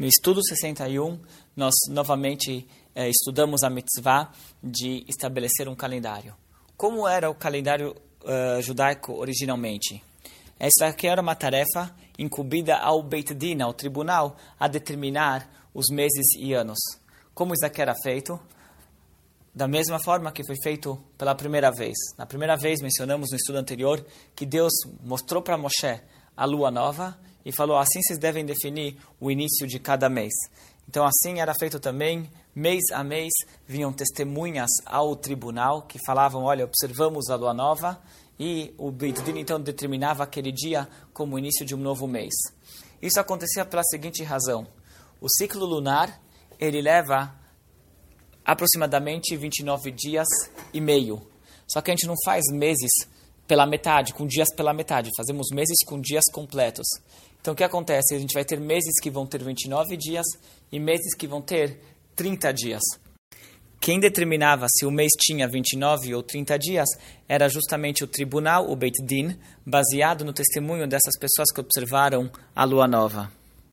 No estudo 61, nós novamente eh, estudamos a mitzvah de estabelecer um calendário. Como era o calendário uh, judaico originalmente? Essa aqui era uma tarefa incumbida ao Beit Din, ao tribunal, a determinar os meses e anos. Como isso aqui era feito? Da mesma forma que foi feito pela primeira vez. Na primeira vez, mencionamos no estudo anterior que Deus mostrou para Moshe a lua nova e falou: assim vocês devem definir o início de cada mês. Então, assim era feito também, mês a mês, vinham testemunhas ao tribunal que falavam: olha, observamos a lua nova, e o Beit então determinava aquele dia como início de um novo mês. Isso acontecia pela seguinte razão: o ciclo lunar ele leva aproximadamente 29 dias e meio. Só que a gente não faz meses pela metade, com dias pela metade. Fazemos meses com dias completos. Então, o que acontece? A gente vai ter meses que vão ter 29 dias e meses que vão ter 30 dias. Quem determinava se o mês tinha 29 ou 30 dias era justamente o tribunal, o Beit Din, baseado no testemunho dessas pessoas que observaram a lua nova.